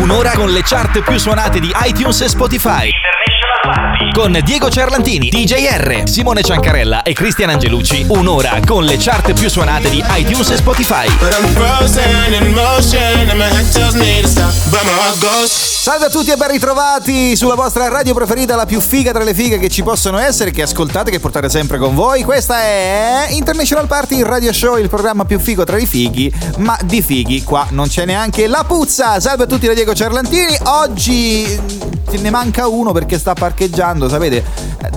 Un'ora con le chart più suonate di iTunes e Spotify. Con Diego Cerlantini, DJR, Simone Ciancarella e Cristian Angelucci. Un'ora con le chart più suonate di iTunes e Spotify. Salve a tutti e ben ritrovati sulla vostra radio preferita, la più figa tra le fighe che ci possono essere, che ascoltate, che portate sempre con voi. Questa è International Party Radio Show, il programma più figo tra i fighi, ma di fighi qua non c'è neanche la puzza. Salve a tutti da Diego Cerlantini. Oggi mm, ne manca uno perché sta parcheggiando, sapete?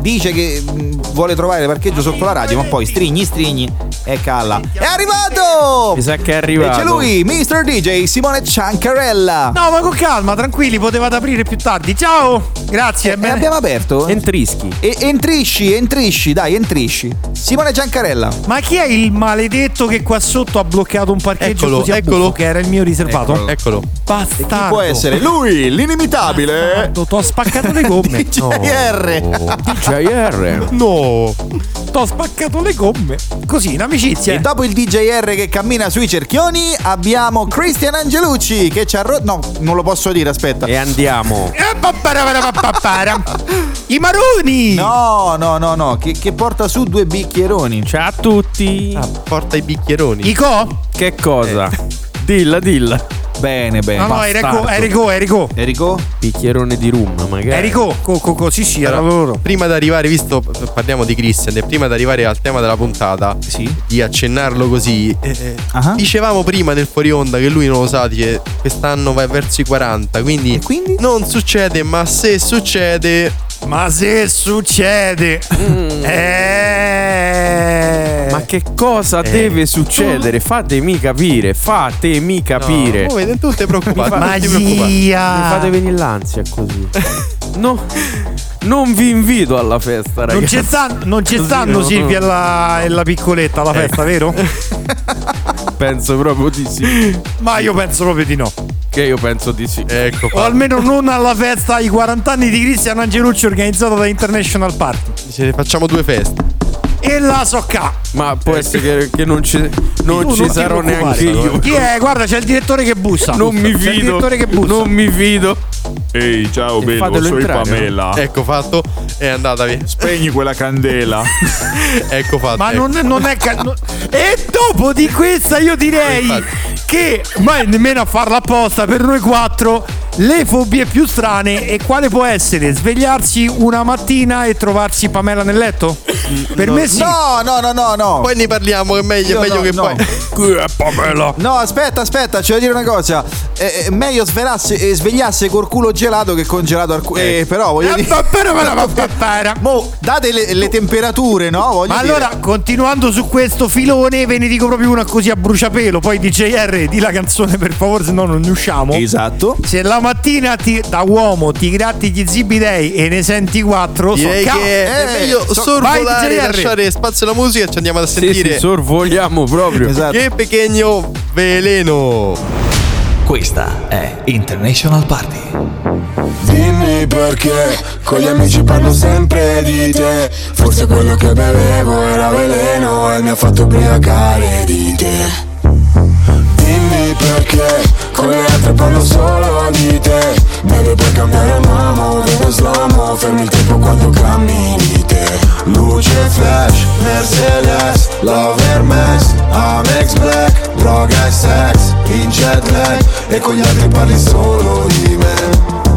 Dice che mm, vuole trovare parcheggio sotto la radio, ma poi strigni, strigni e calla. È arrivato! Mi sa che è E arrivato. c'è lui, Mr. DJ Simone Ciancarella. No, ma con calma, tranquilli, potevate aprire più tardi. Ciao! Grazie, E bene. abbiamo aperto? Entrischi. E entrisci, entrisci, dai, entrisci. Simone Giancarella. Ma chi è il maledetto che qua sotto ha bloccato un parcheggio Eccolo, eccolo. buffo, che era il mio riservato? Eccolo. Bastardo. Chi può essere? Lui, l'inimitabile. T'ho spaccato le gomme. DJR. DJR. No. T'ho spaccato le gomme. Così, in amicizia. E dopo il DJR che cammina sui cerchioni, abbiamo Christian Angelucci che ci ha rotto. No, non lo posso dire, aspetta. E andiamo. Eh. I maroni. No, no, no, no, che, che porta su due bicchieroni. Ciao a tutti. Ah, porta i bicchieroni. I co? Che cosa? Dilla, dilla. Bene, bene. No, no, Enrico, Enrico, Enrico. Enrico? Bicchierone di rum, magari. Enrico, co, co, co, sì, sì, era loro. Prima di arrivare, visto parliamo di Christian, e prima di arrivare al tema della puntata, Sì. di accennarlo così, eh, eh, Ah. dicevamo prima nel fuori onda che lui non lo sa, che quest'anno va verso i 40, quindi, E quindi? non succede, ma se succede, Ma se succede. Eh. Ma che cosa deve succedere? Fatemi capire, fatemi capire. no, voi vedete tutte preoccupate. non ti preoccupare. Mi fate Magia. venire l'ansia così. No, non vi invito alla festa, Non ragazzi. ci, stanno, non ci stanno no. Silvia e la, e la piccoletta alla festa, vero? Penso proprio di sì. Ma io penso proprio di no. Che io penso di sì. Ecco O almeno non alla festa ai 40 anni di Cristian Angelucci organizzata da International Party. Dice, facciamo due feste. E la socca. Ma può essere che, che non ci, non Tu ci non sarò neanche io. Chi è? Guarda, c'è il direttore che bussa. Non mi C'è il fido. direttore che bussa. Non mi fido. Ehi, ciao E bello, sono entrare, Pamela. Ecco fatto. È andata via. Spegni quella candela. Ecco fatto. Ma ecco. non, non è. ca- no- E dopo di questa, io direi Infatti. che, ma nemmeno a farla apposta per noi quattro, le fobie più strane. E quale può essere? Svegliarsi una mattina e trovarsi Pamela nel letto? Per me sì. No, no, no, no, no. Poi ne parliamo, è meglio, Io è meglio no, che no. poi. Qui è Pamela. No, aspetta, aspetta, c'è da dire una cosa. Eh, eh, meglio svelasse, eh, svegliasse col culo gelato che congelato al culo. Eh, però voglio dire. Mo, date le, le temperature, no? Voglio Ma dire. allora, continuando su questo filone, ve ne dico proprio una così a bruciapelo. Poi DJR, di la canzone per favore, se no non ne usciamo. Esatto. Se la mattina ti- da uomo ti gratti gli zibidei e ne senti quattro, so ca- che è eh, meglio so- sorvolare, vai, JR. lasciare spazio alla musica e ci andiamo a Sì, sentire sì, sorvoliamo proprio. Esatto. che pequeño veleno. Questa è International Party. Dimmi perché con gli amici parlo sempre di te Forse quello che bevevo era veleno e mi ha fatto ubriacare di te Perché? Con le altre parlo solo di te. Deve puoi cambiare un uomo, vedo slomo. Fermi il tempo quando cammini te. Luce flash, Mercedes, Lover Max, Amex Black. Droga e sex, in jet lag. E con gli altri parli solo di me.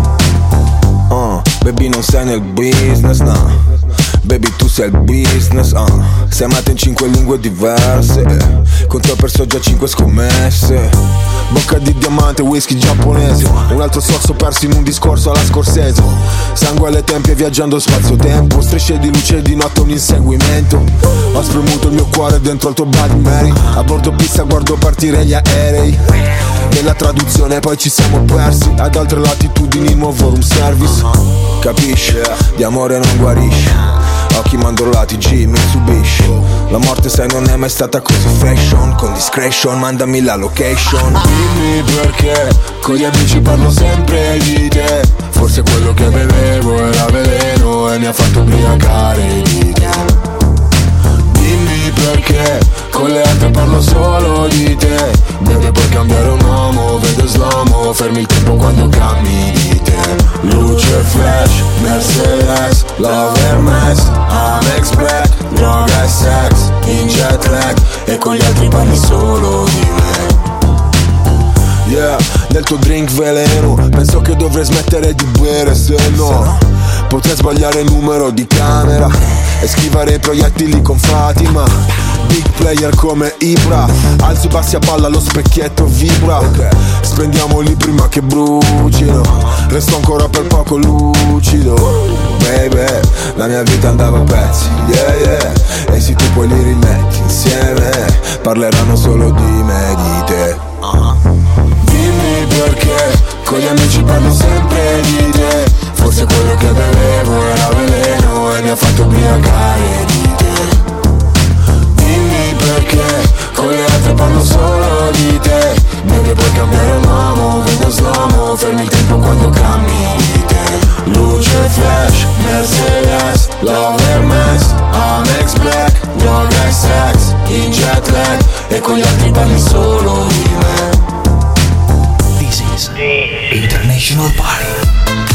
Uh, baby non sei nel business, no Baby tu sei il business, uh Sei amata in cinque lingue diverse eh. Con ho perso già cinque scommesse. Bocca di diamante, whisky giapponese. Un altro sorso perso in un discorso alla scorsese. Sangue alle tempie viaggiando spazio-tempo. Strisce di luce di notte un inseguimento. Ho spremuto il mio cuore dentro al tuo Bloody Mary. A bordo pista guardo partire gli aerei. Nella traduzione poi ci siamo persi. Ad altre latitudini nuovo room service. Capisci? Di amore non guarisce Occhi mandorlati, G, Mitsubishi La morte sai non è mai stata così fashion. Con discretion mandami la location. Dimmi perché Con gli amici parlo sempre di te. Forse quello che bevevo era veleno E mi ha fatto ubriacare di te perché Con le altre parlo solo di te. Deve puoi cambiare un uomo Vedo slomo Fermi il tempo quando cammini te. Luce flash, Mercedes, Love Hermes, Amex Black Droga e sex, in jet lag E con gli altri parli solo di me Yeah, nel tuo drink veleno. Penso che dovrei smettere di bere se no Potrei sbagliare il numero di camera E schivare i proiettili con Fatima. Big player come Ibra. Alzo i bassi a palla, lo specchietto vibra. Spendiamoli prima che brucino Resto ancora per poco lucido. Baby, la mia vita andava a pezzi Yeah, yeah. E se tu poi li rimetti insieme Parleranno solo di me di te. Dimmi perché con gli amici parlo sempre di te. Forse quello che bevevo era veleno e mi ha fatto ubriacare di te. Dimmi perché con le altre parlo solo di te. Perché puoi cambiare l'uomo, vedo slomo Fermi il tempo quando cammini te. Luce flash, Mercedes, Love Hermes, Amex Black Droga e sex, in jet lag E con gli altri parli solo di me International Party.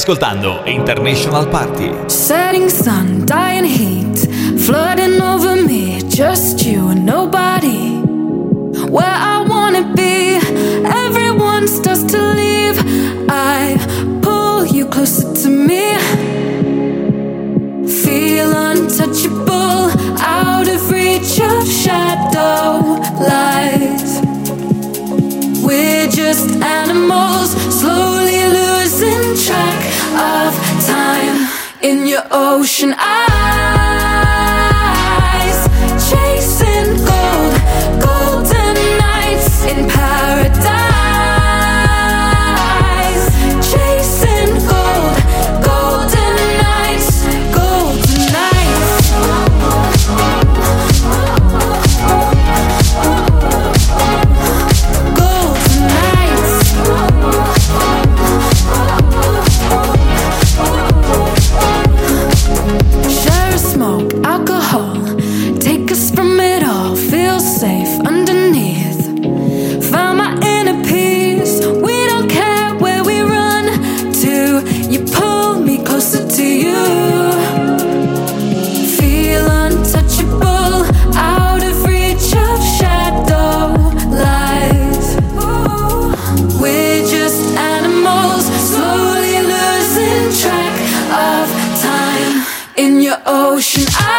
Ascoltando International Party. Setting sun, dying heat, flooding over me. Just you and nobody. Where I wanna be, everyone starts to leave. I pull you closer to me. Feel untouchable, out of reach of shadow light. We're just animals, your ocean eyes. ocean. I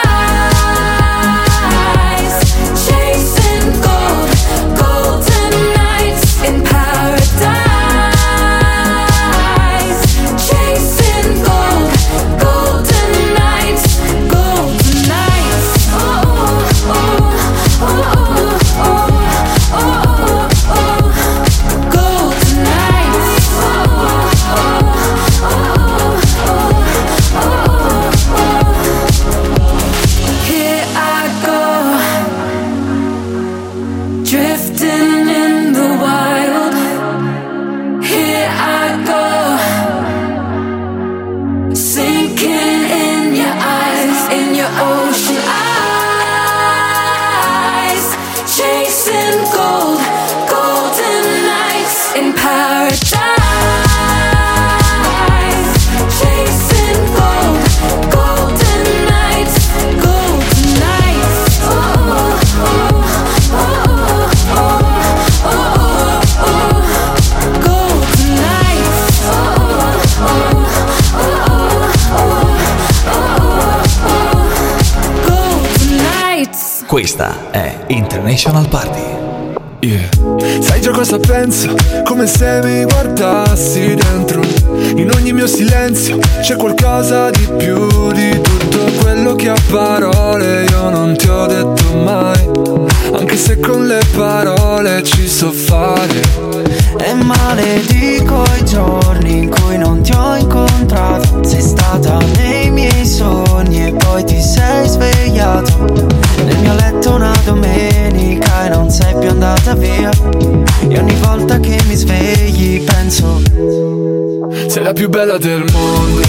la più bella del mondo.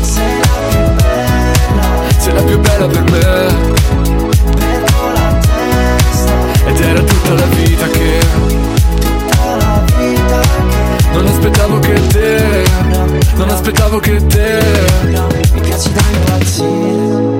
Sei la più bella Sei la più bella per me. Perdo la testa Ed era tutta la vita che tutta la vita che non aspettavo che te. Non aspettavo che te. mi piaci da impazzire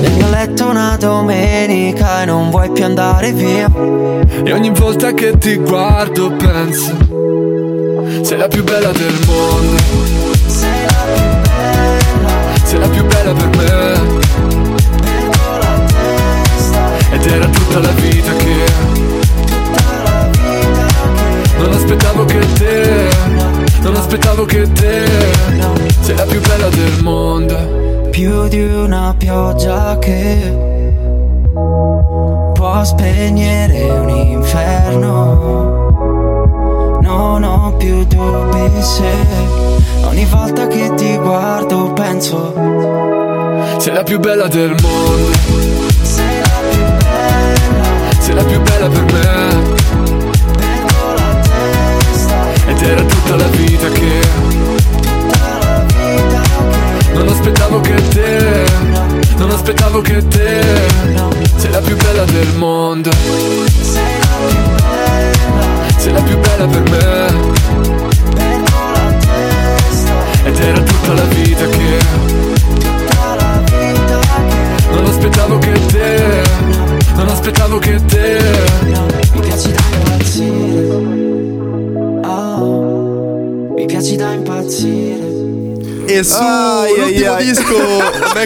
Nel mio letto una domenica E non vuoi più andare via. E ogni volta che ti guardo penso Sei la più bella del mondo. Sei la più bella. Sei la più bella per me. Perdo la testa Ed era tutta la vita che Tutta la vita che non aspettavo che te Non aspettavo che te Sei la più bella del mondo più di una pioggia che può spegnere un inferno. Non ho più dubbi se ogni volta che ti guardo penso Sei la più bella del mondo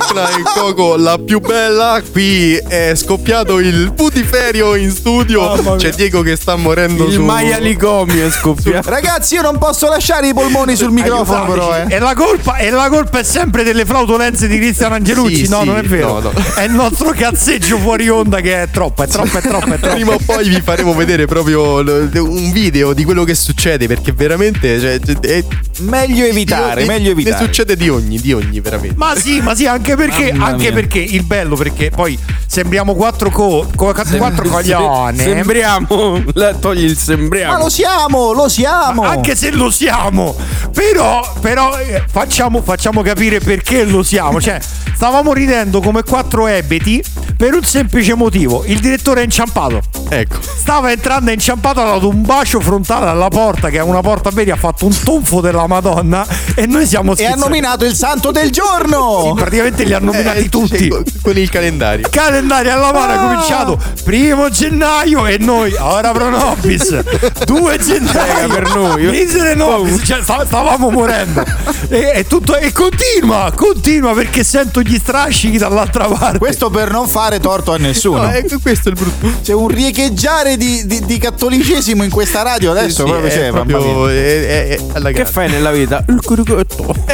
Mecla e Coco la più bella Qui è scoppiato il putiferio in studio C'è Diego che sta morendo Il su maialicomi è scoppiato. Ragazzi, io non posso lasciare i polmoni sul microfono, però, eh. E la, colpa, e la colpa è sempre delle flautolenze di Cristiano Angelucci. Sì, no, sì, non è vero. no, no. È il nostro cazzeggio fuori onda che è troppo, è troppo, è troppo, è troppo. Prima o poi vi faremo vedere proprio un video di quello che succede Perché veramente cioè, è- Meglio evitare, ne- meglio evitare. Ne succede di ogni, di ogni veramente Ma sì, ma sì, anche perché, anche perché il bello, perché poi sembriamo quattro, co, co- quattro coglioni. Sembriamo. La- Togli il sembriamo. Ma lo siamo, lo siamo. Anche se lo siamo, però, però eh, facciamo, facciamo capire perché lo siamo. Cioè, stavamo ridendo come quattro ebeti per un semplice motivo. Il direttore è inciampato. Ecco. Stava entrando è inciampato, ha dato un bacio frontale alla porta, che è una porta veri, ha fatto un tonfo della Madonna e noi siamo E ha schizzati. nominato il santo del giorno. Sì, praticamente li ha nominati Eh, tutti. con- il calendario. Calendario alla mano è Ah. cominciato primo gennaio e noi ora pro nobis 2 gennaio per noi. misere nobis cioè, sta- stavamo morendo e, e tutto e continua continua perché sento gli strascichi dall'altra parte Questo per non fare torto a nessuno. No, ecco, questo è il brutto. C'è un riecheggiare di, di- di cattolicesimo in questa radio adesso. Sì, proprio, è cioè, proprio- è- è- è alla Che fai nella vita? Il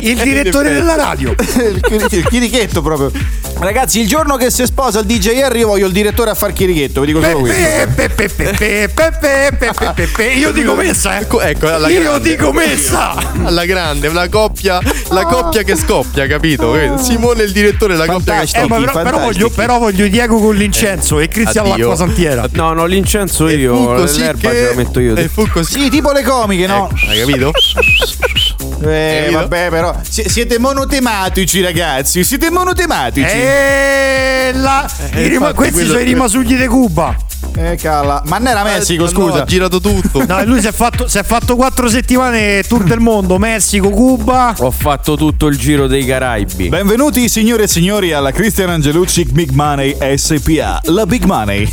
il direttore della radio il chirichetto proprio. Ragazzi, il giorno che si sposa il DJ Harry, voglio il direttore a far chirichetto. Vi dico solo questo. Io dico messa. Ecco, alla Io dico messa. Alla grande, una coppia, la coppia che scoppia, capito? Simone il direttore, la coppia che scoppia. Però, voglio, Diego con l'incenso e Cristiano Addio. Santiera. No, no, l'incenso io. E fu l'erba che... ce la metto io. E fu così. Sì, tipo le comiche, no? Hai capito? Eh, capito? vabbè, però. si- siete monotematici, ragazzi. Siete monotematici. E la, Eh, rima- questi sono i rimasugli di Cuba. Eh, cala. Ma non era Messico, Eh, no, scusa. ha girato tutto. No, lui si è fatto, si è fatto quattro settimane tour del mondo: Messico, Cuba. Ho fatto tutto il giro dei Caraibi. Benvenuti signore e signori alla Christian Angelucci Big Money SPA, la Big Money.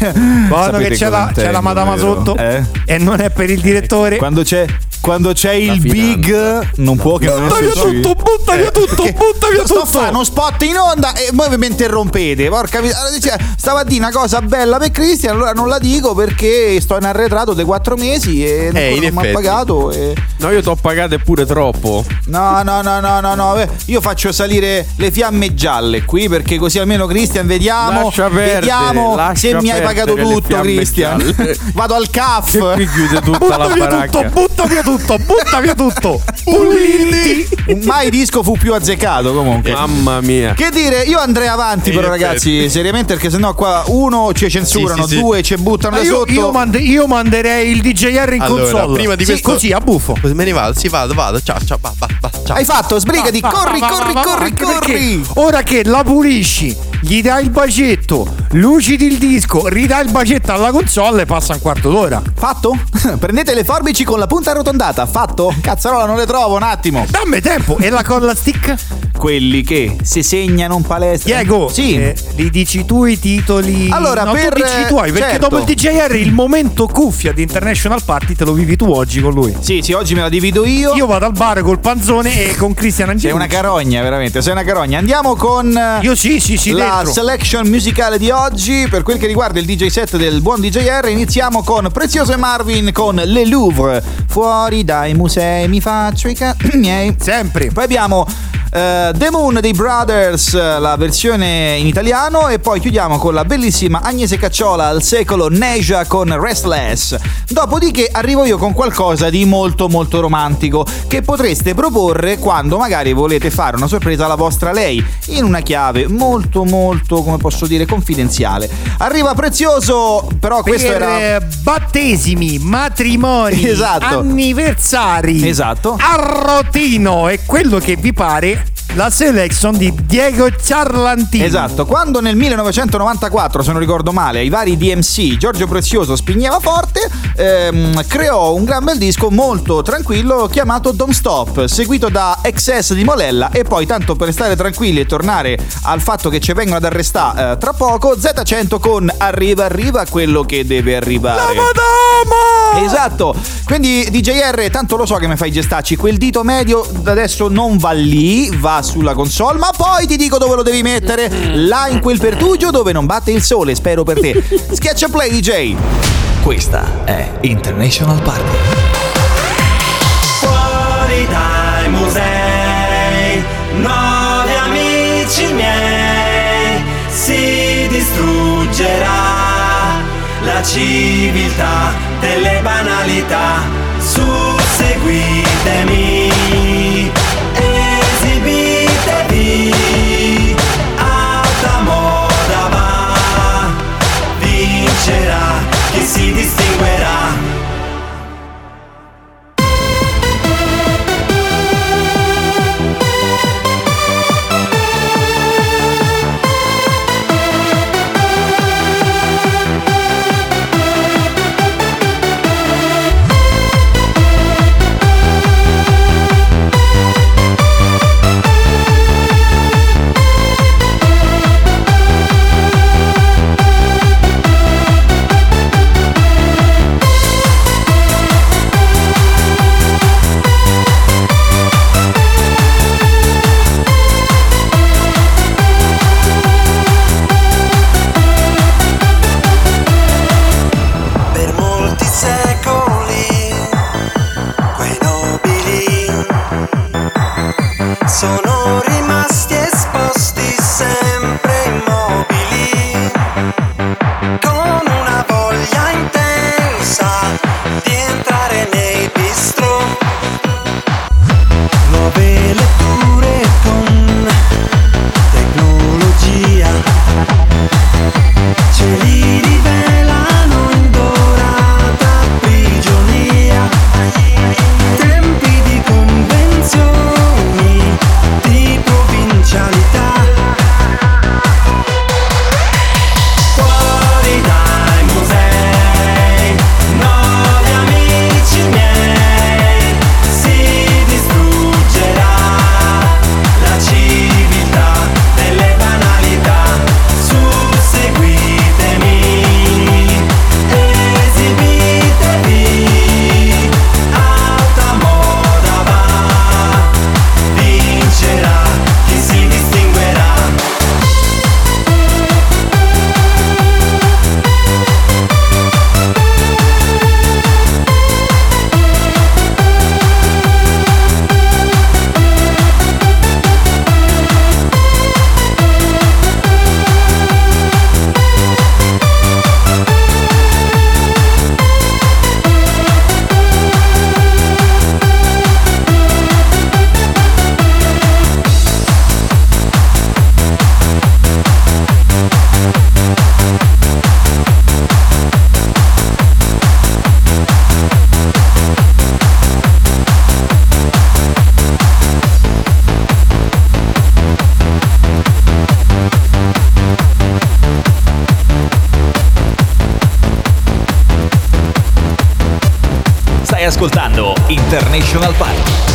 Buono che c'è la, c'è la madama vero? sotto. Eh? E non è per il direttore. Quando c'è, quando c'è il finanza. big, non può che non Butta via esserci. tutto, butta via tutto, butta via sto a tutto. fare uno spot in onda e voi mi interrompete. Porca mi- allora, dice, Stava a dire una cosa bella per Cristian, allora non la dico perché sto in arretrato dei quattro mesi e Eh, non mi ha pagato. E... No, io t'ho pagato pure troppo. No, no, no, no, no, no. eh, Io faccio salire le fiamme gialle qui perché così almeno Cristian vediamo. Lascia perdere, vediamo lascia se mi hai pagato tutto, Cristian. Vado al CAF. Che qui chiude tutta Butta la via tutto, baracca. butta via tutto, butta via tutto. Puliti. Mai disco fu più azzeccato comunque. Mamma mia. Che dire, io andrei avanti però effetti. ragazzi, seriamente perché sennò qua uno ci censurano, Sì, sì, sì. due ci buttano Ma da Io, sotto. io mande- io manderei il DJR in Allora, console. prima di Sì, questo- così a buffo. Me ne vado, sì, vado, vado. Ciao, ciao, va, va, va, ciao. Hai fatto, sbrigati, Va, va, corri, va, corri, va, corri, corri. Ora che la pulisci, gli dai il bacetto, lucidi il disco, ridai il bacetto alla console e passa un quarto d'ora. Fatto? Prendete le forbici con la punta arrotondata, fatto? Cazzarola, non le trovo, un attimo. Dammi tempo. E la colla stick? Quelli che si segnano in palestra. Diego, Sì. eh, li dici tu i titoli? Allora, no, per- tu dici i tuoi, perché certo. dopo il DJR il momento cuffia di International Party te lo vivi tu oggi con lui. Sì, sì, oggi me la divido io. Io vado al bar col panzone e con Cristian Sei Angelo. una carogna, veramente, sei una carogna. Andiamo con Io sì, sì, sì, la dentro. selection musicale di oggi. Per quel che riguarda il DJ set del buon DJR, iniziamo con Prezioso e Marvin con Le Louvre. Fuori dai musei mi faccio i cazzi miei. Sempre. Poi abbiamo eh, The Moon dei Brothers, la versione in italiano. E poi chiudiamo con la bellissima Agnese Cacciola al secolo Neja con Restless. Dopodiché arrivo io con qualcosa di molto molto romantico che potreste proporre quando magari volete fare una sorpresa alla vostra lei in una chiave molto molto, come posso dire, confidenziale. Arriva prezioso, però questo per era battesimi, matrimoni, Esatto. anniversari, Esatto. arrotino e quello che vi pare. La selection di Diego Ciarlantini. Esatto, quando nel 1994, se non ricordo male, ai vari DMC Giorgio Prezioso spigneva forte, ehm, creò un gran bel disco molto tranquillo chiamato Don't Stop, seguito da XS di Molella e poi, tanto per stare tranquilli e tornare al fatto che ci vengono ad arrestare eh, tra poco, Z100 con Arriva, arriva quello che deve arrivare. Madama! Esatto, quindi DJR, tanto lo so che mi fai gestacci, quel dito medio adesso non va lì, va sulla console, ma poi ti dico dove lo devi mettere, là in quel pertugio dove non batte il sole, spero per te. Sketch play DJ. Questa è International Party. Fuori dai musei, nuovi amici miei, si distruggerà la civiltà delle banalità. Su, see where I ascoltando International Party.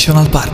National Park.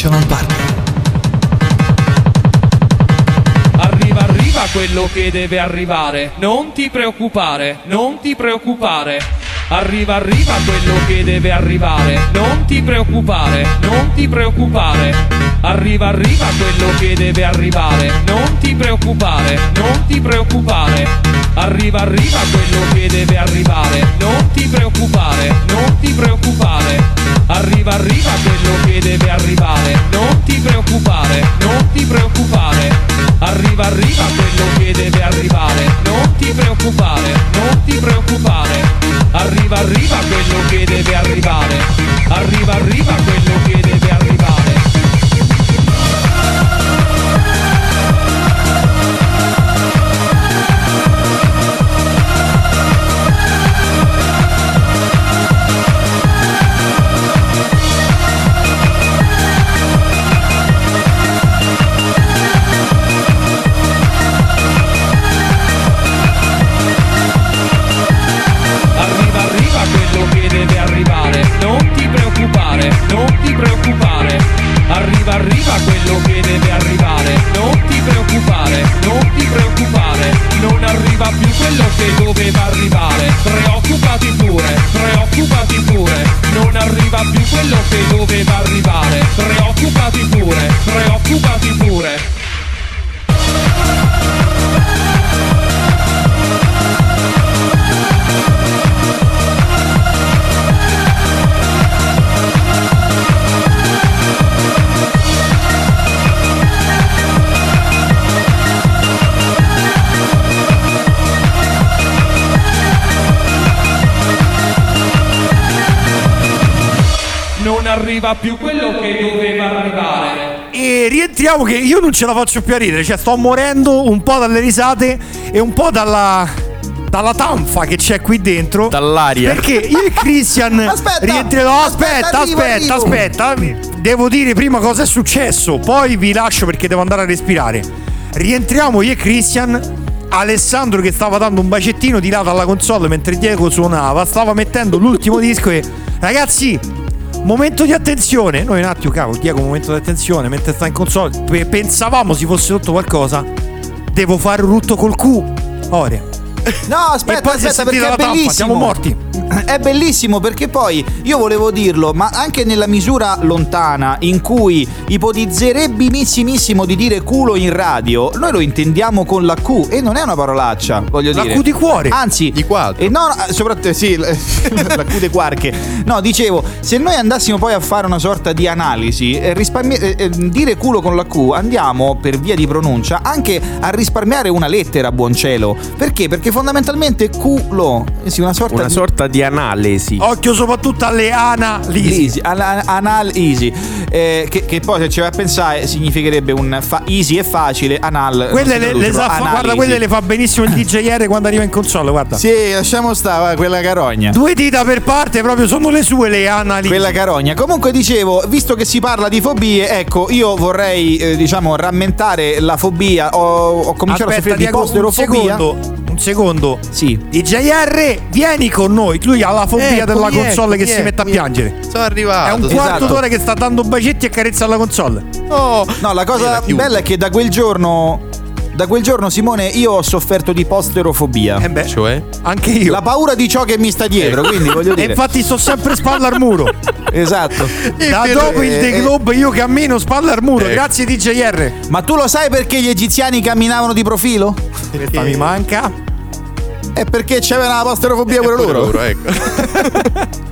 International Party. Arriva, arriva quello che deve arrivare. Non ti preoccupare, non ti preoccupare. Arriva, arriva quello che deve arrivare. Non ti preoccupare, non ti preoccupare. Arriva, arriva quello che deve arrivare. Non ti preoccupare, non ti preoccupare. Arriva, arriva quello che deve arrivare. Non ti preoccupare, non ti preoccupare. Arriva, arriva quello che deve arrivare. Non ti preoccupare, non ti preoccupare. Arriva, arriva quello che deve arrivare. Non ti preoccupare, non ti preoccupare. Arriva, arriva quello che deve arrivare. Arriva, arriva quello che arriva quello più quello che doveva arrivare. E rientriamo che io non ce la faccio più a ridere, cioè sto morendo un po' dalle risate e un po' dalla dalla tanfa che c'è qui dentro. Dall'aria. Perché io e Christian Aspetta, rientriamo. Aspetta, aspetta, aspetta, arrivo, aspetta, Devo dire prima cosa è successo, poi vi lascio perché devo andare a respirare. Rientriamo io e Christian. Alessandro che stava dando un bacettino di là dalla console mentre Diego suonava, stava mettendo l'ultimo disco e ragazzi, momento di attenzione. Noi un attimo, cavolo, Diego, momento di attenzione mentre sta in console. Pe- Pensavamo si fosse rotto qualcosa. Devo fare un rutto col Q. Ore. No, aspetta, aspetta, perché è la bellissimo. siamo morti. È bellissimo perché poi io volevo dirlo, ma anche nella misura lontana in cui ipotizzerebbimissimissimo di dire culo in radio, noi lo intendiamo con la Q e non è una parolaccia, voglio La dire. Q di cuore. Anzi, Di quadro. e no, no, soprattutto sì, la Q de quarche. No, dicevo, se noi andassimo poi a fare una sorta di analisi, eh, risparmi- eh, eh, dire culo con la Q, andiamo per via di pronuncia anche a risparmiare una lettera buon cielo. Perché? Perché fondamentalmente culo, sì, una sorta Una di sorta di analisi. Occhio soprattutto alle analisi. An- anal easy, eh, che, che poi se ci vai a pensare significherebbe un fa- easy e facile, anal. Quelle le, le sa guarda, analisi. quelle le fa benissimo il DJR quando arriva in console, guarda. Sì, lasciamo stare quella carogna. Due dita per parte, proprio sono le sue le analisi. Quella carogna. Comunque dicevo, visto che si parla di fobie, ecco, io vorrei, eh, diciamo, rammentare la fobia. Ho, ho cominciato Aspetta, a soffrire di posterofobia. secondo. Secondo. Sì. DJR, vieni con noi. Lui ha la fobia Eccomi, della console che eccomi, si mette a piangere. Sono È arrivato. un quarto Esatto. d'ora che sta dando bacetti e carezza alla console. Oh, No, la cosa chiuso. bella è che da quel giorno. Da quel giorno, Simone, io ho sofferto di posterofobia. Eh beh, Cioè? anche io. La paura di ciò che mi sta dietro, quindi voglio E dire. infatti sto sempre spalla al muro. Esatto. Da per- dopo il The eh, Globe io cammino spalla al muro. Ecco. Grazie DJR. Ma tu lo sai perché gli egiziani camminavano di profilo? Questa mi manca. È perché c'aveva la posterofobia pure Pure loro. loro, ecco.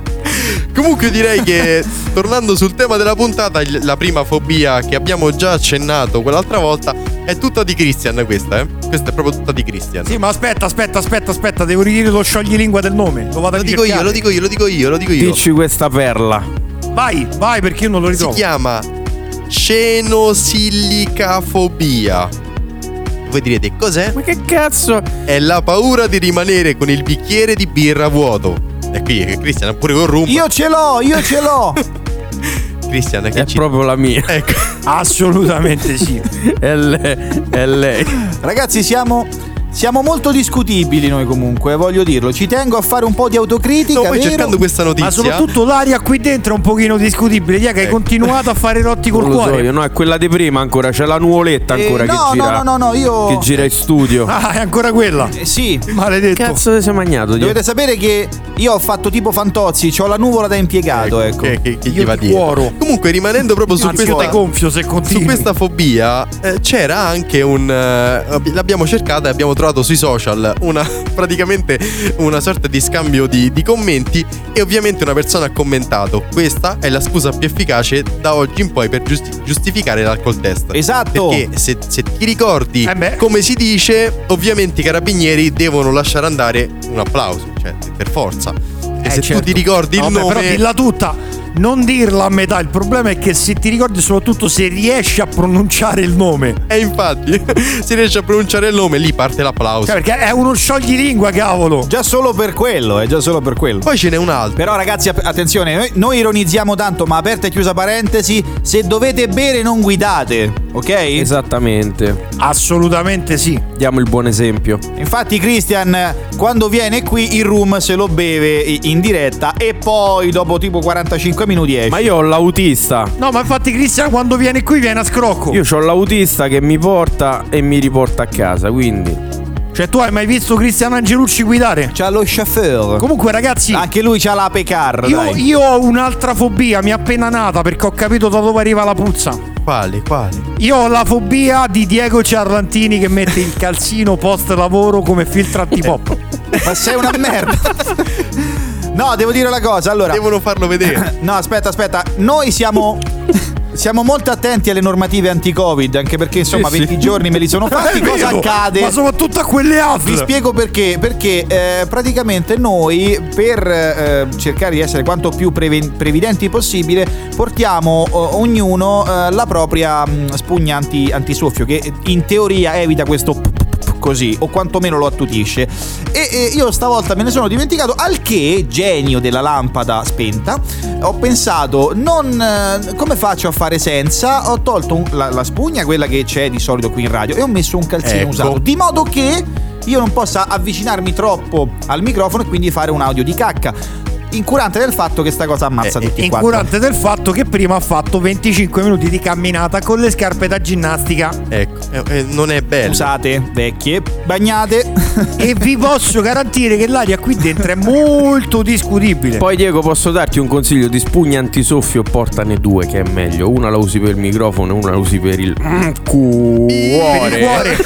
Comunque direi che tornando sul tema della puntata, la prima fobia che abbiamo già accennato quell'altra volta è tutta di Christian questa, eh? Questa è proprio tutta di Christian. Sì, ma aspetta, aspetta, aspetta, aspetta. Devo ridire lo scioglilingua del nome. Lo vado a Lo dico io, ricercare. lo dico io, lo dico io, lo dico io. Dici questa perla. Vai, vai perché io non lo Si ritrovo. chiama cenosillicafobia. Voi direte cos'è? Ma che cazzo? È la paura di rimanere con il bicchiere di birra vuoto. E qui che Christian ha pure con rum. Io ce l'ho, io ce l'ho. Christian che È ci proprio la mia. Ecco. Assolutamente sì. È lei. È lei. Ragazzi, siamo Siamo molto discutibili noi comunque, voglio dirlo. Ci tengo a fare un po' di autocritica. Vero? cercando questa notizia. Ma soprattutto l'aria qui dentro è un pochino discutibile. Dia che hai Ecco. continuato a fare rotti col Non lo so cuore. io, no, è quella di prima ancora, c'è la nuvoletta Eh, ancora no, che no, gira. no, no, no, io- Che gira in studio. Ah, è ancora quella. Eh, sì. Maledetto. Cazzo ti sei magnato? Dio? Dovete sapere che io ho fatto tipo Fantozzi, ho la nuvola da impiegato, ecco. Che, che- che gli Io va dietro. cuoro. Comunque, rimanendo proprio su Anzi, io questa, gonfio se su continui. questa fobia, eh, c'era anche un. eh, l'abbiamo cercata e abbiamo trovato sui social una praticamente una sorta di scambio di, di commenti. E ovviamente una persona ha commentato: Questa è la scusa più efficace da oggi in poi per giusti- giustificare l'alcol test. Esatto. Perché se, se ti ricordi Eh come si dice, ovviamente i carabinieri devono lasciare andare un applauso, cioè per forza. E Eh, se certo. tu ti ricordi il Vabbè, nome. Però dilla tutta. Non dirla a metà. Il problema è che se ti ricordi, soprattutto se riesci a pronunciare il nome. E infatti, si riesce a pronunciare il nome, lì parte l'applauso. Cioè, perché è uno scioglilingua, cavolo. Già solo per quello, è già solo per quello. Poi ce n'è un altro. Però ragazzi, attenzione, noi, noi ironizziamo tanto, ma aperta e chiusa parentesi, se dovete bere non guidate, ok? Esattamente. Assolutamente sì. Diamo il buon esempio. Infatti Christian quando viene qui il room se lo beve in diretta e poi dopo tipo 45 minuti esce. Ma io ho l'autista. No, ma infatti, Cristian, quando viene qui, viene a scrocco. Io ho l'autista che mi porta e mi riporta a casa, quindi. Cioè, tu hai mai visto Cristiano Angelucci guidare? C'ha lo chauffeur. Comunque, ragazzi. Anche lui c'ha la pecar, Io, io ho un'altra fobia, mi è appena nata perché ho capito da dove arriva la puzza. Quali, quali? Io ho la fobia di Diego Ciarlantini che mette il calzino post lavoro come filtro antipop. Ma sei una merda. No, devo dire una cosa, allora. Devono farlo vedere. No, aspetta, aspetta. Noi siamo. Siamo molto attenti alle normative anti-Covid, anche perché insomma Sì, sì. 20 giorni me li sono fatti. È Cosa vero, accade? Ma soprattutto a quelle altre. Vi spiego perché. Perché eh, praticamente noi, per eh, cercare di essere quanto più preven- previdenti possibile, portiamo eh, ognuno eh, la propria mh, spugna anti- antisoffio, che in teoria evita questo così, o quantomeno lo attutisce. E, e io stavolta me ne sono dimenticato, al che, genio della lampada spenta, ho pensato, non, eh, come faccio a fare senza? Ho tolto un- la, la spugna, quella che c'è di solito qui in radio, e ho messo un calzino Ecco. usato, di modo che io non possa avvicinarmi troppo al microfono e quindi fare un audio di cacca. Incurante del fatto che sta cosa ammazza Eh, tutti quanti. Incurante del fatto che prima ha fatto 25 minuti di camminata con le scarpe da ginnastica. Ecco, eh, eh, non è bello. Usate, vecchie, bagnate. e vi posso garantire che l'aria qui dentro è molto discutibile. Poi Diego posso darti un consiglio di spugna antisoffio, portane due che è meglio. Una la usi per il microfono e una la usi per il mm, cuore. Per il cuore.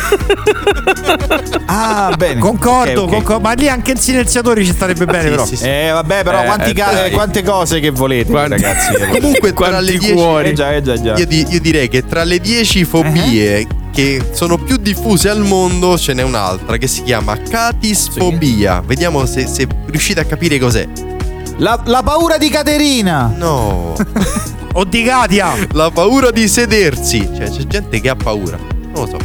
Ah, bene. Concordo, Ok, ok. concor- ma lì anche il silenziatore ci starebbe bene, però. sì, sì. Eh, vabbè, però Eh, quanti eh, ca- quante cose che volete, Quanti- ragazzi. Comunque, tra le 10 cuori. Eh già, eh già, già. Io, di- io direi che tra le 10 fobie che sono più diffuse al mondo ce n'è un'altra che si chiama catisfobia. Vediamo se, se riuscite a capire cos'è. La, la paura di Caterina. No, O di Katia. la paura di sedersi. Cioè, c'è gente che ha paura. Non lo so.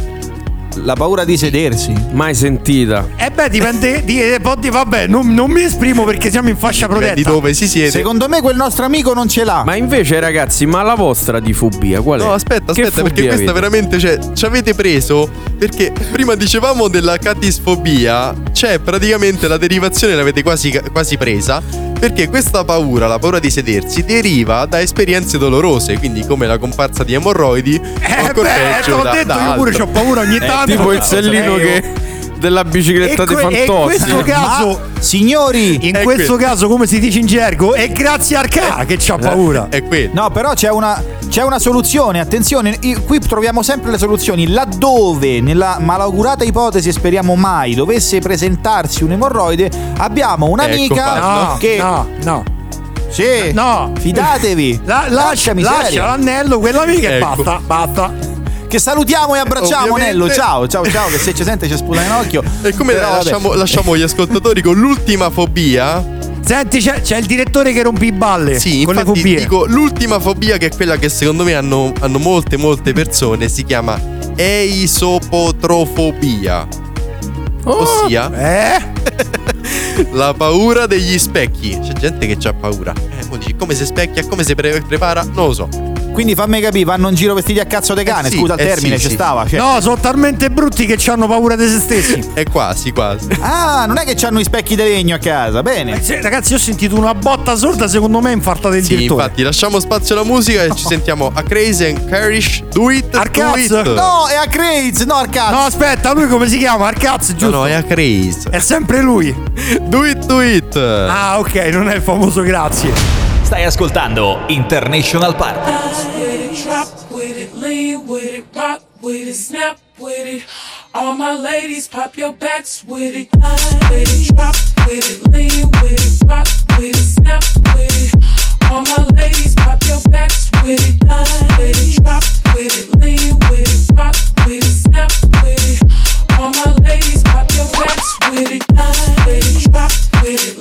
La paura di sedersi. Mai sentita. Eh beh, dipende. Di, eh, di- vabbè, non, non mi esprimo perché siamo in fascia Beh, di protetta. dove si siede. Secondo me quel nostro amico non ce l'ha. Ma invece, ragazzi, ma la vostra di fobia qual è? No, aspetta, Che aspetta, perché questa avete? veramente, cioè, ci avete preso. Perché prima dicevamo della catisfobia, c'è praticamente la derivazione, l'avete quasi, quasi presa. Perché questa paura, la paura di sedersi, deriva da esperienze dolorose, quindi come la comparsa di emorroidi, o Eh ancora beh, peggio te l'ho da- detto, da io pure ho paura ogni tanto. Tipo il sellino Eh, che della bicicletta di que- e Fantozzi. questo caso, Ma, signori, in questo quello. caso, come si dice in gergo, è grazie al ca che c'ha paura. È quello. No, però c'è una, c'è una soluzione, attenzione, qui troviamo sempre le soluzioni. Laddove, nella malaugurata ipotesi, speriamo mai, dovesse presentarsi un'emorroide, abbiamo Ecco un'amica fatto. No, che... no, no. Sì, No. fidatevi. La- lascia, Lasciami lascia l'anello, quella amica e Ecco. basta, basta. Che salutiamo e abbracciamo, Ovviamente- Nello. Ciao, ciao, ciao, che se ci sente ci sputa in occhio. E come Però, vabbè. lasciamo, lasciamo gli ascoltatori con l'ultima fobia? Senti, c'è, c'è il direttore che rompi i balle Sì, con le infatti fobie. dico l'ultima fobia che è quella che secondo me hanno, hanno molte molte persone si chiama eisopotrofobia. Ossia Eh? la paura degli specchi. C'è gente che ha paura. Eh, dici, come si specchia, come si pre- prepara? Non lo so. Quindi fammi capire, vanno in giro vestiti a cazzo de cane, Eh sì, scusa il eh termine, sì, ci sì. stava. cioè. No, sono talmente brutti che hanno paura di se stessi. È quasi, quasi. Ah, non è che hanno i specchi di legno a casa, bene. Sì, ragazzi, io ho sentito una botta sorda, secondo me, infarta del Sì, direttore. infatti, lasciamo spazio alla musica e ci sentiamo a Crazy and Carish. Do it, Arcaz? do it. No, è a Craze, no al cazzo. No, aspetta, lui come si chiama? Arcaz, No, giusto? no, è a Crazy. È sempre lui. Do it, do it. Ah, ok, non è il famoso grazie. Stai ascoltando International it. All my ladies, pop your backs with it. With it, drop with it, lean with it, rock with it, snap with it. All my ladies, pop your backs with it. With it, drop with it, lean with it, rock with it, snap with it. All my ladies, pop your backs with it. With it, drop with it,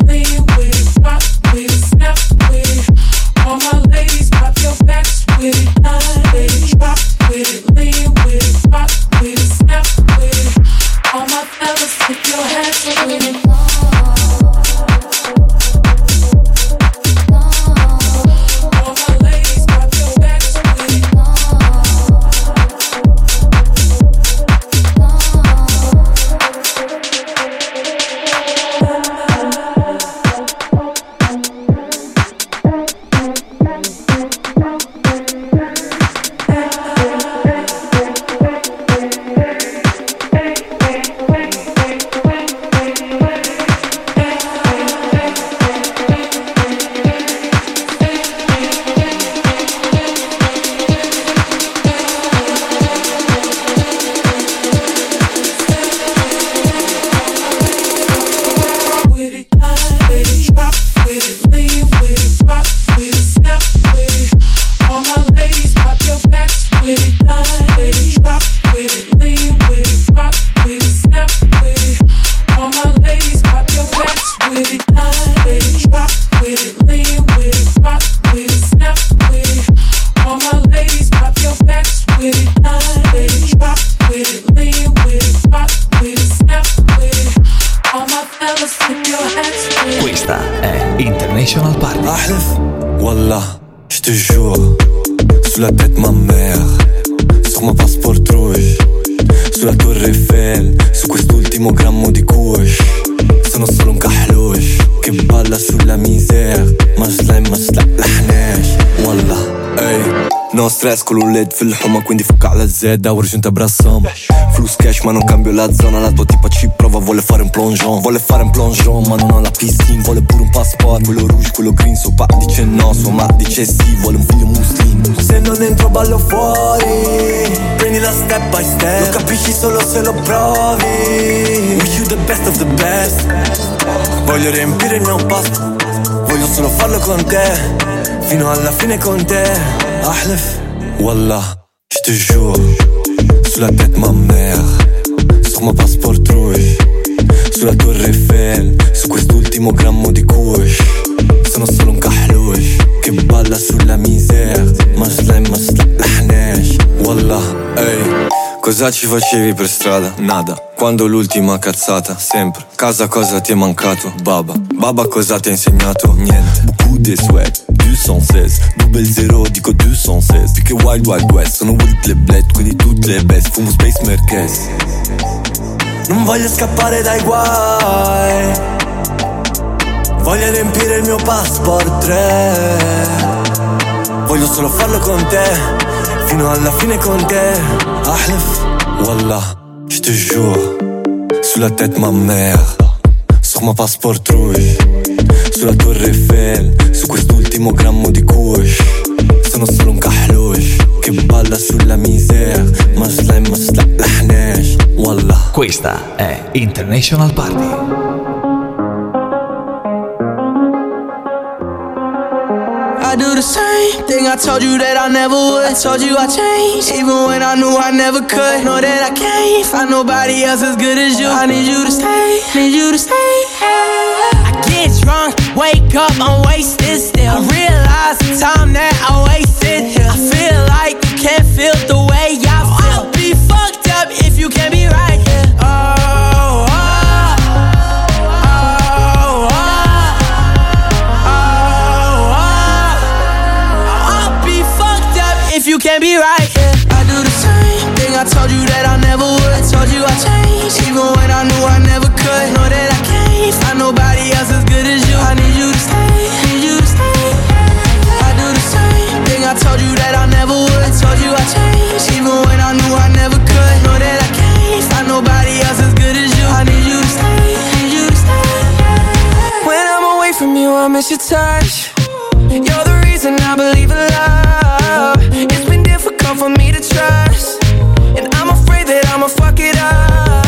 stress con l'ULED fil-ħuma quindi fucca alla zedda Ora giunta brassam Flus cash ma non cambio la zona La tua tipa ci prova vuole fare un plongeon Vuole fare un plongeon ma non ha la piscina Vuole pure un passport Quello rouge, quello green Suo pa dice no, sua ma dice sì Vuole un figlio muslim Se non entro ballo fuori Prendila step by step Lo capisci solo se lo provi Wish you the best of the best Voglio riempire il mio pasto Voglio solo farlo con te Fino alla fine con te أحلف Wallah, je te jure, sous la tête ma mère, sur ma passport trouille, sulla torre Eiffel, su quest'ultimo grammo di kush, sono solo un kahlush, che balla sulla miseria, ma slime ma slaplahnesh, Wallah, ehi. Hey. Cosa ci facevi per strada? Nada. Quando l'ultima cazzata? Sempre. Casa cosa ti è mancato? Baba. Baba cosa ti ha insegnato? Niente. Bucude sweat. sans cesse. Double zéro, dico du sans Wild Wild West, sono with le bled, quindi tutte le best. Fumo Space Merkez. Non voglio scappare dai guai. Voglio riempire il mio passport 3. Voglio solo farlo con te. Fino alla fine con te. Ahlef, wallah, je te jure. Sous la tête ma mère. Sur ma passeport rouge. Sulla torre Eiffel Su quest'ultimo grammo di kush Sono solo un cahlush Che balla sulla misère Ma slime ma slaḥlaḥnax Wallah Questa è International Party. I do the same thing I told you that I never would. I told you I changed, even when I knew I never could. Know that I can't find nobody else as good as you. I need you to stay, need you to stay. I get drunk, wake up, I'm wasted still. I realize the time that I wasted here. I feel like you can't feel the way I feel. I'll be fucked up if you can't be right here. Oh, oh, oh, oh, oh, oh. Can't be right. Yeah, I do the same thing. I told you that I never would. I told you I changed, even when I knew I never could. Know that Find nobody else as good as you. I need you to stay, need you to stay. I do the same thing. I told you that I never would. I told you I changed, even when I knew I never could. Know that I can't find nobody else as good as you. I need you to stay, need you to stay. When I'm away from you, I miss your touch. You're the reason I believe in love. It's been difficult for me to trust, and I'm afraid that I'ma fuck it up.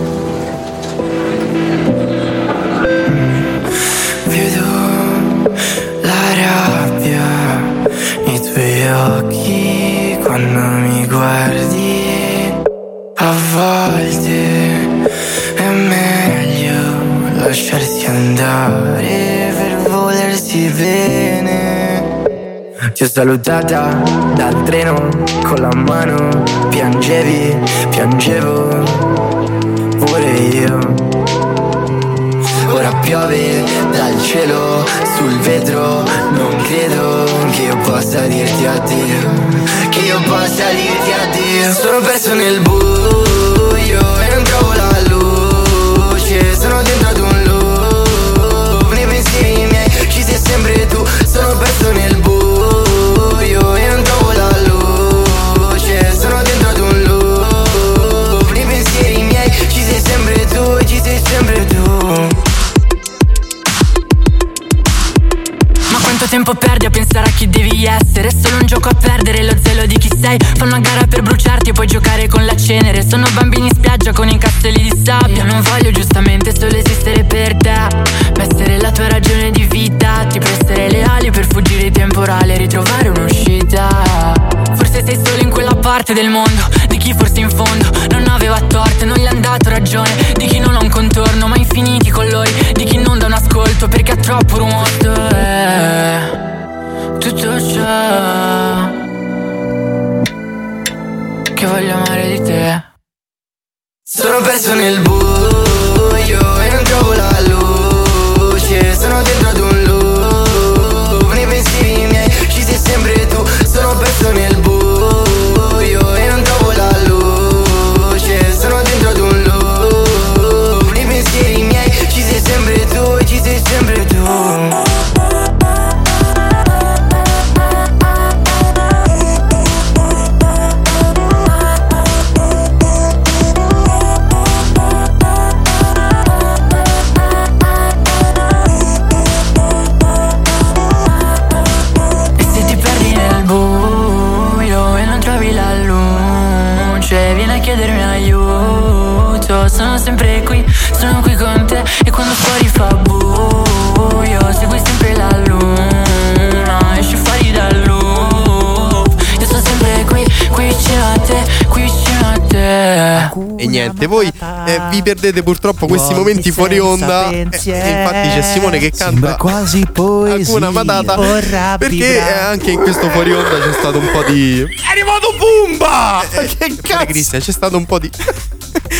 Lasciarsi andare per volersi bene. Ti ho salutata dal treno con la mano, piangevi, piangevo pure io. Ora piove dal cielo sul vetro Non credo che io possa dirti addio Che io possa dirti addio Sono perso nel buio tempo perdi a pensare a chi devi essere? È solo un gioco a perdere lo zelo di chi sei. Fanno una gara per bruciarti e poi giocare con la cenere. Sono bambini in spiaggia con i castelli di sabbia. Non voglio giustamente solo perdete purtroppo questi Uomini momenti fuori onda. E, e infatti c'è Simone che canta Sembra quasi poesia. Hakuna Matata. Vorrà Perché eh, anche in questo fuori onda c'è stato un po' di. È arrivato Pumba! che cazzo? Cristian, c'è stato un po' di.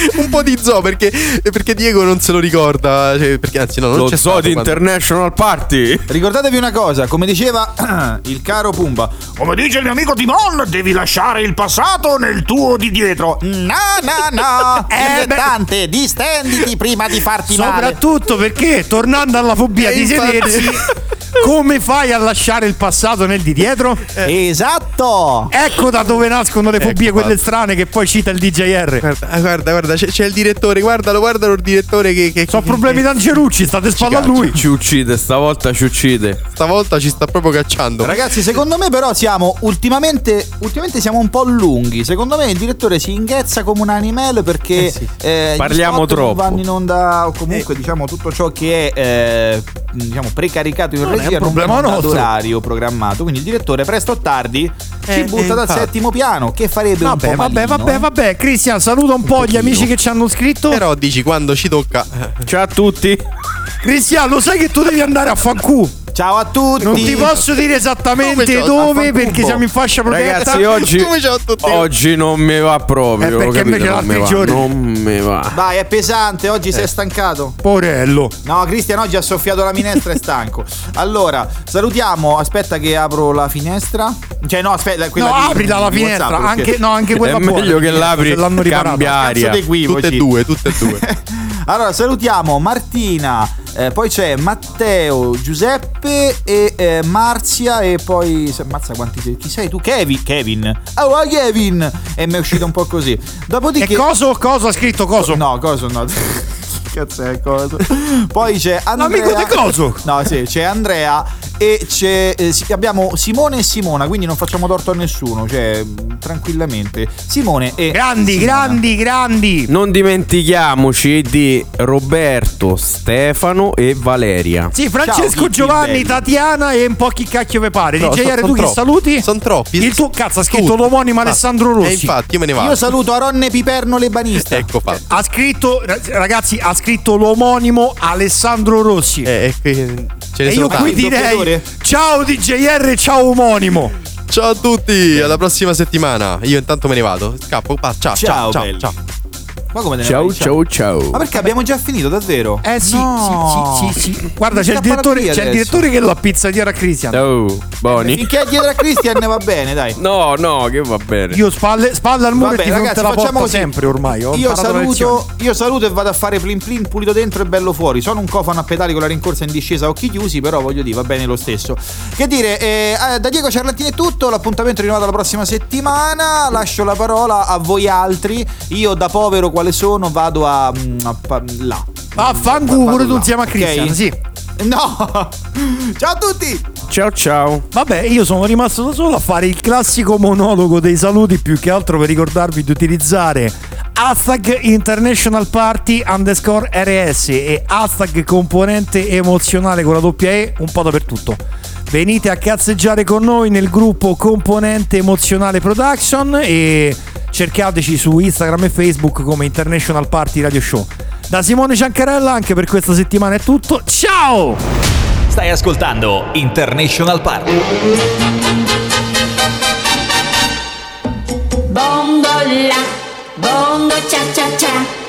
un po' di zoo perché, perché Diego non se lo ricorda. Cioè, perché anzi, no, non Lo c'è zoo di quando- International Party. Ricordatevi una cosa, come diceva il caro Pumba, Come dice il mio amico Timon, devi lasciare il passato nel tuo di dietro. No, no, no! Beh- Dilettante, distenditi prima di farti male. Soprattutto perché tornando alla fobia di infatti- sedersi Come fai a lasciare il passato nel di dietro? Esatto! Ecco da dove nascono le fobie, Ecco quelle strane che poi cita il DJR. Guarda, ah, guarda, guarda, c'è, c'è il direttore, guardalo, guardalo il direttore che... che Sono problemi d'Angelucci, state spalla a lui. Ci uccide, stavolta ci uccide. Stavolta ci sta proprio cacciando. Ragazzi, secondo me però siamo ultimamente, ultimamente siamo un po' lunghi. Secondo me il direttore si inghezza come un animale perché eh, gli Parliamo spot non troppo. vanno in onda o comunque diciamo tutto ciò che è eh, diciamo precaricato in Non è un problema va in onda ad nostro. orario programmato. Quindi il direttore presto o tardi Eh, butta eh, dal infatti. settimo piano che farebbe un Vabbè, po' vabbè, malino, vabbè, eh. vabbè. Cristian, saluta un po' gli amici che ci hanno scritto. Però dici quando ci tocca... Ciao a tutti. Cristian, lo sai che tu devi andare a fanculo. Ciao a tutti. Non ti posso dire esattamente dove affanculo. perché siamo in fascia protetta. Ragazzi, oggi, Come ciao a tutti? oggi non mi va proprio. Eh, perché invece non l'altri mi va, giorni- Non mi va. Vai, è pesante, oggi sei stancato. Porello. No, Cristian oggi ha soffiato la minestra, è stanco. Allora, salutiamo. Aspetta che apro la finestra. Cioè, no, aspetta, quella No, di- aprila la di finestra, WhatsApp, anche, no, anche quella È buona, meglio che l'apri, se l'hanno riparata. cambia aria. Tutte e due, tutte e due. Allora, salutiamo Martina, eh, poi c'è Matteo, Giuseppe e eh, Marzia e poi... se- Mazza quanti sei? Chi sei tu? Kevin. Kevin. Oh, ah, Kevin! E mi è uscito un po' così. Dopodiché... E coso, coso ha scritto coso? No, coso no. Cazzo è coso. Poi c'è Andrea. L'amico di coso. No, sì, c'è Andrea e c'è eh, abbiamo Simone e Simona, quindi non facciamo torto a nessuno, cioè mh, tranquillamente. Simone e Grandi, Simona. grandi, grandi. Non dimentichiamoci di Roberto, Stefano e Valeria. Sì, Francesco, Ciao, Giovanni, belli. Tatiana e un po' chi cacchio ve pare. No, DJR, son- tu troppi. saluti? Sono troppi. Il tuo cazzo ha scritto Tutti. l'omonimo Ah, Alessandro E Rossi. infatti, io me ne vado. Io saluto Aronne Piperno lebanista. Ecco fatto. Ha scritto, ragazzi, ha scritto l'omonimo Alessandro Rossi. Eh, eh, che- ce ne e sono io tanti. qui direi ciao DJR, ciao omonimo. Ciao a tutti, alla prossima settimana. Io intanto me ne vado. Scappo. Pa- ciao, ciao, Ciao, ciao. Ma come te ne Ciao ciao ciao. Ma perché abbiamo già finito, davvero? Eh sì, No. sì, sì, sì, sì. Guarda, c'è il, direttore, c'è il direttore che lo pizzatiera a Cristian. Ciao, Boni. Finché è dietro a Christian va bene, dai. No, no, che va bene. Io spalle, spalle al muro Vabbè, e fronte ragazzi, alla facciamo porta così. sempre ormai. Ho Io la saluto, io saluto e vado a fare plin plin pulito dentro e bello fuori. Sono un cofano a pedali con la rincorsa in discesa a occhi chiusi, però voglio dire, va bene lo stesso. Che dire, eh, eh, da Diego Ciarlantini è tutto. L'appuntamento è rinnovato la prossima settimana. Lascio la parola a voi altri. Io, da povero quale sono, vado a. mm, a pa- là. Ah, Vado pure tu insieme a ok? Cristian, sì. No! Ciao a tutti! Ciao ciao. Vabbè, io sono rimasto da solo a fare il classico monologo dei saluti, più che altro per ricordarvi di utilizzare hashtag International Party underscore RS e hashtag componente emozionale con la doppia E un po' dappertutto. Venite a cazzeggiare con noi nel gruppo Componente Emozionale Production e cercateci su Instagram e Facebook come International Party Radio Show. Da Simone Ciancarella anche per questa settimana è tutto. Ciao! Stai ascoltando International Party. Bongo cha cha cha,